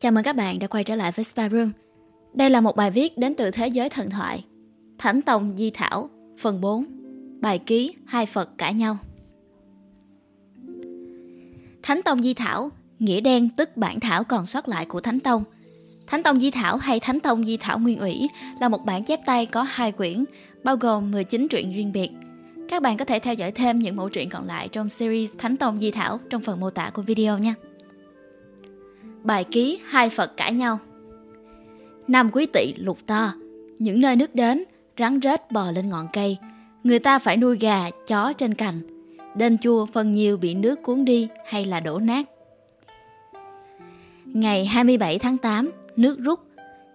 Chào mừng các bạn đã quay trở lại với Spy Room. Đây là một bài viết đến từ thế giới thần thoại. Thánh Tông Di Thảo, phần 4. Bài ký hai Phật cãi nhau. Thánh Tông Di Thảo, nghĩa đen tức bản thảo còn sót lại của Thánh Tông. Thánh Tông Di Thảo hay Thánh Tông Di Thảo Nguyên ủy là một bản chép tay có hai quyển, bao gồm 19 truyện riêng biệt. Các bạn có thể theo dõi thêm những mẫu truyện còn lại trong series Thánh Tông Di Thảo trong phần mô tả của video nha. Bài ký hai Phật cãi nhau. Năm quý tỵ lục to Những nơi nước đến Rắn rết bò lên ngọn cây Người ta phải nuôi gà, chó trên cành đền chua phần nhiều bị nước cuốn đi hay là đổ nát. Ngày 27 tháng 8 Nước rút.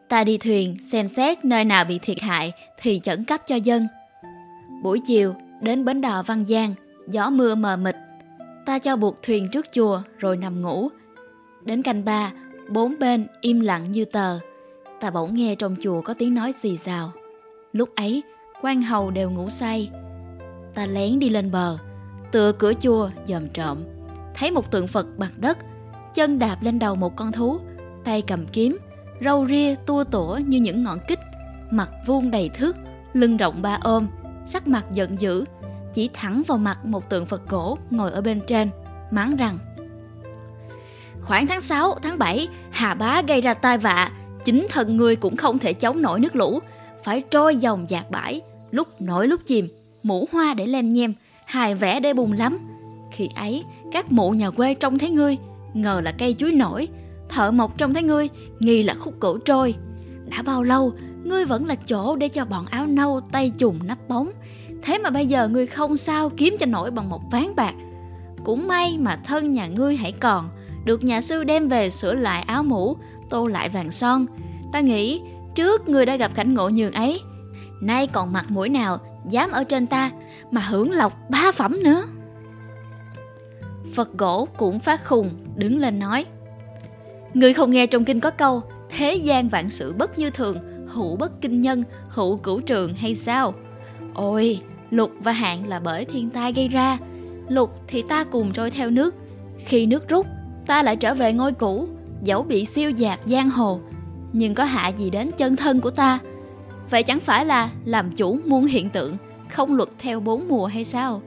Ta đi thuyền xem xét nơi nào bị thiệt hại Thì chẩn cấp cho dân. Buổi chiều đến bến đò Văn Giang Gió mưa mờ mịt. Ta cho buộc thuyền trước chùa rồi nằm ngủ. Đến canh ba, bốn bên im lặng như tờ. Ta bỗng nghe trong chùa có tiếng nói xì xào. Lúc ấy, quan hầu đều ngủ say. Ta lén đi lên bờ, tựa cửa chùa dòm trộm. Thấy một tượng Phật bằng đất, chân đạp lên đầu một con thú, tay cầm kiếm, râu ria tua tủa như những ngọn kích, mặt vuông đầy thước, lưng rộng ba ôm, sắc mặt giận dữ, chỉ thẳng vào mặt một tượng Phật cổ ngồi ở bên trên, mắng rằng Khoảng tháng 6, tháng 7, Hà Bá gây ra tai vạ, chính thần người cũng không thể chống nổi nước lũ, phải trôi dòng dạt bãi, lúc nổi lúc chìm, mũ hoa để lem nhem, hài vẽ để bùng lắm. Khi ấy, các mụ nhà quê trông thấy ngươi, ngờ là cây chuối nổi, thợ mộc trông thấy ngươi, nghi là khúc cổ trôi. Đã bao lâu, ngươi vẫn là chỗ để cho bọn áo nâu tay trùng nắp bóng. Thế mà bây giờ ngươi không sao kiếm cho nổi bằng một ván bạc. Cũng may mà thân nhà ngươi hãy còn, được nhà sư đem về sửa lại áo mũ, tô lại vàng son. Ta nghĩ trước người đã gặp cảnh ngộ nhường ấy, nay còn mặt mũi nào dám ở trên ta mà hưởng lộc ba phẩm nữa. Phật gỗ cũng phát khùng, đứng lên nói. Người không nghe trong kinh có câu, thế gian vạn sự bất như thường, hữu bất kinh nhân, hữu cửu trường hay sao? Ôi, lục và hạn là bởi thiên tai gây ra, lục thì ta cùng trôi theo nước, khi nước rút ta lại trở về ngôi cũ, dẫu bị siêu dạt giang hồ, nhưng có hạ gì đến chân thân của ta? Vậy chẳng phải là làm chủ muôn hiện tượng, không luật theo bốn mùa hay sao?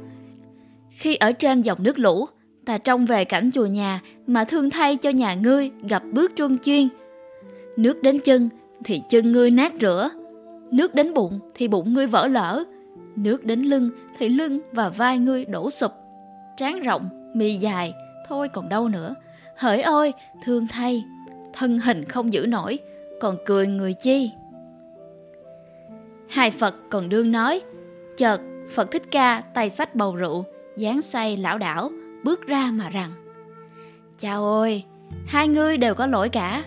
Khi ở trên dòng nước lũ, ta trông về cảnh chùa nhà mà thương thay cho nhà ngươi gặp bước truân chuyên. Nước đến chân thì chân ngươi nát rửa, nước đến bụng thì bụng ngươi vỡ lở, nước đến lưng thì lưng và vai ngươi đổ sụp. Trán rộng mì dài, thôi còn đâu nữa hỡi ôi, thương thay, thân hình không giữ nổi, còn cười người chi? Hai phật còn đương nói, chợt phật thích ca tay sách bầu rượu dáng say lão đảo, bước ra mà rằng, chào ôi, hai ngươi đều có lỗi cả.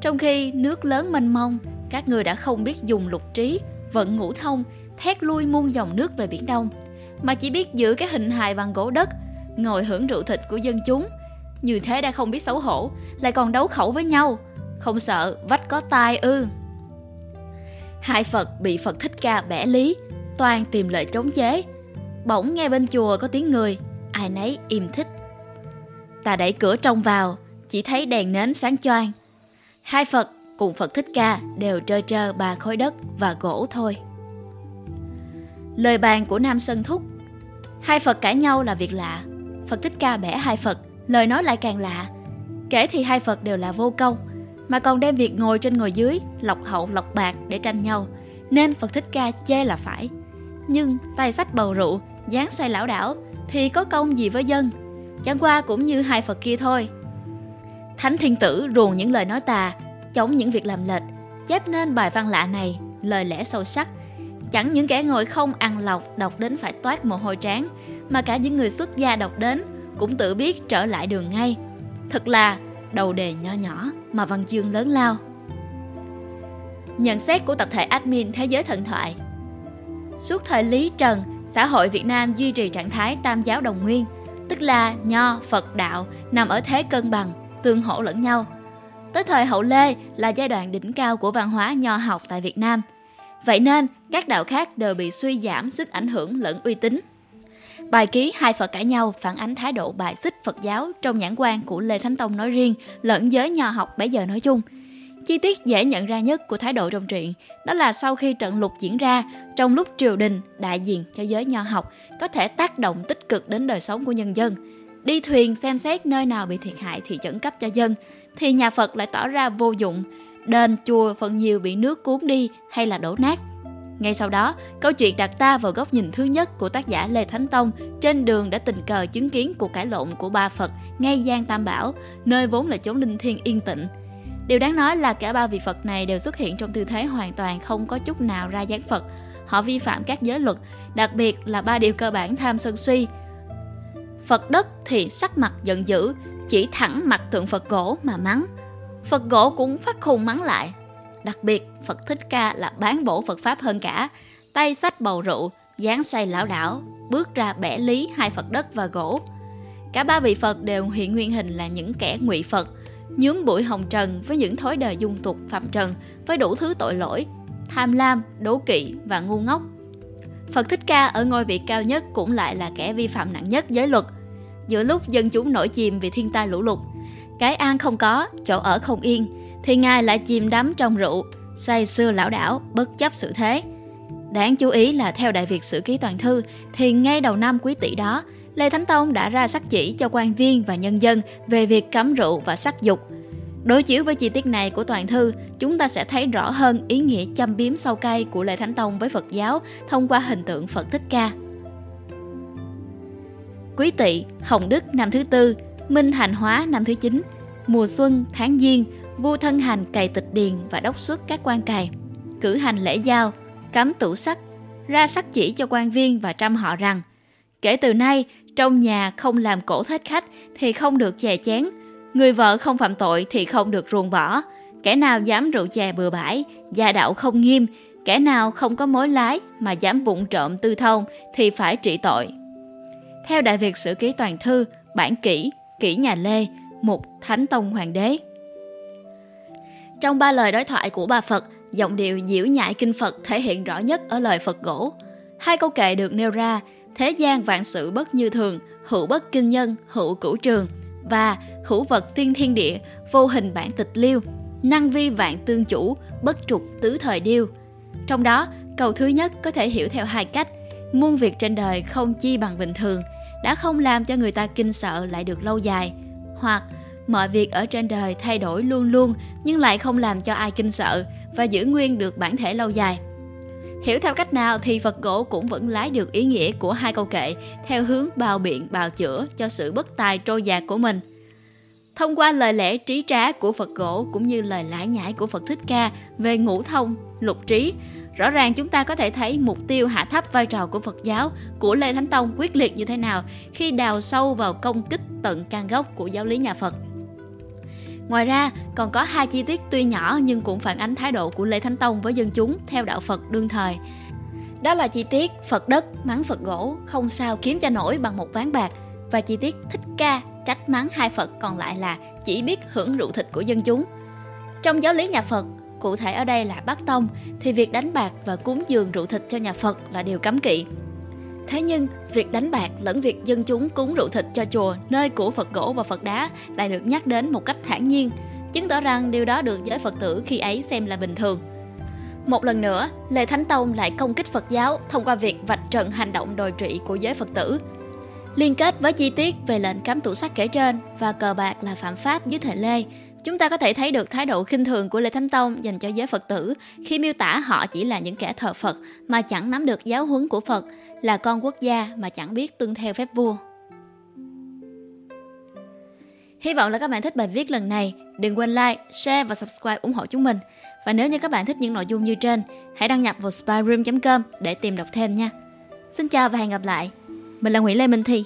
Trong khi nước lớn mênh mông, các ngươi đã không biết dùng lục trí vận ngũ thông, thét lui muôn dòng nước về biển đông. Mà chỉ biết giữ cái hình hài bằng gỗ đất, ngồi hưởng rượu thịt của dân chúng như thế đã không biết xấu hổ, Lại còn đấu khẩu với nhau. Không sợ, vách có tai ư. Hai Phật bị Phật Thích Ca bẻ lý, Toàn tìm lời chống chế. Bỗng nghe bên chùa có tiếng người, Ai nấy im thích. Ta đẩy cửa trong vào, Chỉ thấy đèn nến sáng choang. Hai Phật cùng Phật Thích Ca Đều trơ trơ ba khối đất và gỗ thôi. Lời bàn của Nam Sơn Thúc. Hai Phật cãi nhau là việc lạ. Phật Thích Ca bẻ hai Phật lời nói lại càng lạ. Kể thì hai Phật đều là vô công, mà còn đem việc ngồi trên ngồi dưới, lọc hậu lọc bạc để tranh nhau, nên Phật Thích Ca chê là phải. Nhưng tay sách bầu rượu, dáng say lão đảo thì có công gì với dân, chẳng qua cũng như hai Phật kia thôi. Thánh Thiên Tử ruồng những lời nói tà, chống những việc làm lệch, chép nên bài văn lạ này, lời lẽ sâu sắc. Chẳng những kẻ ngồi không ăn lọc đọc đến phải toát mồ hôi trán, mà cả những người xuất gia đọc đến cũng tự biết trở lại đường ngay. Thật là đầu đề nho nhỏ mà văn chương lớn lao. Nhận xét của tập thể admin Thế giới thần thoại Suốt thời Lý Trần, xã hội Việt Nam duy trì trạng thái tam giáo đồng nguyên, tức là nho, Phật đạo nằm ở thế cân bằng, tương hỗ lẫn nhau. Tới thời Hậu Lê là giai đoạn đỉnh cao của văn hóa nho học tại Việt Nam. Vậy nên, các đạo khác đều bị suy giảm sức ảnh hưởng lẫn uy tín. Bài ký Hai Phật cãi nhau phản ánh thái độ bài xích Phật giáo trong nhãn quan của Lê Thánh Tông nói riêng lẫn giới nho học bấy giờ nói chung. Chi tiết dễ nhận ra nhất của thái độ trong truyện đó là sau khi trận lục diễn ra, trong lúc triều đình đại diện cho giới nho học có thể tác động tích cực đến đời sống của nhân dân, đi thuyền xem xét nơi nào bị thiệt hại thì chẩn cấp cho dân, thì nhà Phật lại tỏ ra vô dụng, đền chùa phần nhiều bị nước cuốn đi hay là đổ nát. Ngay sau đó, câu chuyện đặt ta vào góc nhìn thứ nhất của tác giả Lê Thánh Tông trên đường đã tình cờ chứng kiến cuộc cãi lộn của ba Phật ngay Giang Tam Bảo, nơi vốn là chốn linh thiêng yên tĩnh. Điều đáng nói là cả ba vị Phật này đều xuất hiện trong tư thế hoàn toàn không có chút nào ra dáng Phật. Họ vi phạm các giới luật, đặc biệt là ba điều cơ bản tham sân si. Phật đất thì sắc mặt giận dữ, chỉ thẳng mặt tượng Phật gỗ mà mắng. Phật gỗ cũng phát khùng mắng lại. Đặc biệt, Phật Thích Ca là bán bổ Phật Pháp hơn cả. Tay sách bầu rượu, dáng say lão đảo, bước ra bẻ lý hai Phật đất và gỗ. Cả ba vị Phật đều hiện nguyên hình là những kẻ ngụy Phật, nhướng bụi hồng trần với những thói đời dung tục phạm trần, với đủ thứ tội lỗi, tham lam, đố kỵ và ngu ngốc. Phật Thích Ca ở ngôi vị cao nhất cũng lại là kẻ vi phạm nặng nhất giới luật. Giữa lúc dân chúng nổi chìm vì thiên tai lũ lụt, cái an không có, chỗ ở không yên, thì Ngài lại chìm đắm trong rượu, say sưa lão đảo, bất chấp sự thế. Đáng chú ý là theo Đại Việt Sử Ký Toàn Thư, thì ngay đầu năm quý tỷ đó, Lê Thánh Tông đã ra sắc chỉ cho quan viên và nhân dân về việc cấm rượu và sắc dục. Đối chiếu với chi tiết này của toàn thư, chúng ta sẽ thấy rõ hơn ý nghĩa châm biếm sâu cay của Lê Thánh Tông với Phật giáo thông qua hình tượng Phật Thích Ca. Quý Tỵ, Hồng Đức năm thứ tư, Minh Hành Hóa năm thứ chín, mùa xuân, tháng giêng, vua thân hành cày tịch điền và đốc xuất các quan cày, cử hành lễ giao, cấm tủ sắc, ra sắc chỉ cho quan viên và trăm họ rằng kể từ nay trong nhà không làm cổ thết khách thì không được chè chén, người vợ không phạm tội thì không được ruồng bỏ, kẻ nào dám rượu chè bừa bãi, gia đạo không nghiêm, kẻ nào không có mối lái mà dám vụng trộm tư thông thì phải trị tội. Theo Đại Việt Sử Ký Toàn Thư, bản kỷ, kỷ nhà Lê, mục Thánh Tông Hoàng đế. Trong ba lời đối thoại của bà Phật, giọng điệu diễu nhại kinh Phật thể hiện rõ nhất ở lời Phật gỗ. Hai câu kệ được nêu ra thế gian vạn sự bất như thường, hữu bất kinh nhân, hữu cửu trường và hữu vật tiên thiên địa, vô hình bản tịch liêu, năng vi vạn tương chủ, bất trục tứ thời điêu. Trong đó, câu thứ nhất có thể hiểu theo hai cách. Muôn việc trên đời không chi bằng bình thường, đã không làm cho người ta kinh sợ lại được lâu dài. Hoặc mọi việc ở trên đời thay đổi luôn luôn nhưng lại không làm cho ai kinh sợ và giữ nguyên được bản thể lâu dài. Hiểu theo cách nào thì Phật gỗ cũng vẫn lái được ý nghĩa của hai câu kệ theo hướng bào biện bào chữa cho sự bất tài trôi dạt của mình. Thông qua lời lẽ trí trá của Phật gỗ cũng như lời lãi nhãi của Phật Thích Ca về ngũ thông, lục trí, rõ ràng chúng ta có thể thấy mục tiêu hạ thấp vai trò của Phật giáo của Lê Thánh Tông quyết liệt như thế nào khi đào sâu vào công kích tận can gốc của giáo lý nhà Phật. Ngoài ra, còn có hai chi tiết tuy nhỏ nhưng cũng phản ánh thái độ của Lê Thánh Tông với dân chúng theo đạo Phật đương thời. Đó là chi tiết Phật đất mắng Phật gỗ không sao kiếm cho nổi bằng một ván bạc và chi tiết thích ca trách mắng hai Phật còn lại là chỉ biết hưởng rượu thịt của dân chúng. Trong giáo lý nhà Phật, cụ thể ở đây là Bắc Tông, thì việc đánh bạc và cúng dường rượu thịt cho nhà Phật là điều cấm kỵ. Thế nhưng, việc đánh bạc lẫn việc dân chúng cúng rượu thịt cho chùa nơi của Phật gỗ và Phật đá lại được nhắc đến một cách thản nhiên, chứng tỏ rằng điều đó được giới Phật tử khi ấy xem là bình thường. Một lần nữa, Lê Thánh Tông lại công kích Phật giáo thông qua việc vạch trần hành động đồi trị của giới Phật tử. Liên kết với chi tiết về lệnh cấm tủ sắc kể trên và cờ bạc là phạm pháp dưới thời Lê, chúng ta có thể thấy được thái độ khinh thường của Lê Thánh Tông dành cho giới Phật tử khi miêu tả họ chỉ là những kẻ thờ Phật mà chẳng nắm được giáo huấn của Phật là con quốc gia mà chẳng biết tuân theo phép vua. Hy vọng là các bạn thích bài viết lần này. Đừng quên like, share và subscribe ủng hộ chúng mình. Và nếu như các bạn thích những nội dung như trên, hãy đăng nhập vào spyroom.com để tìm đọc thêm nha. Xin chào và hẹn gặp lại. Mình là Nguyễn Lê Minh Thi.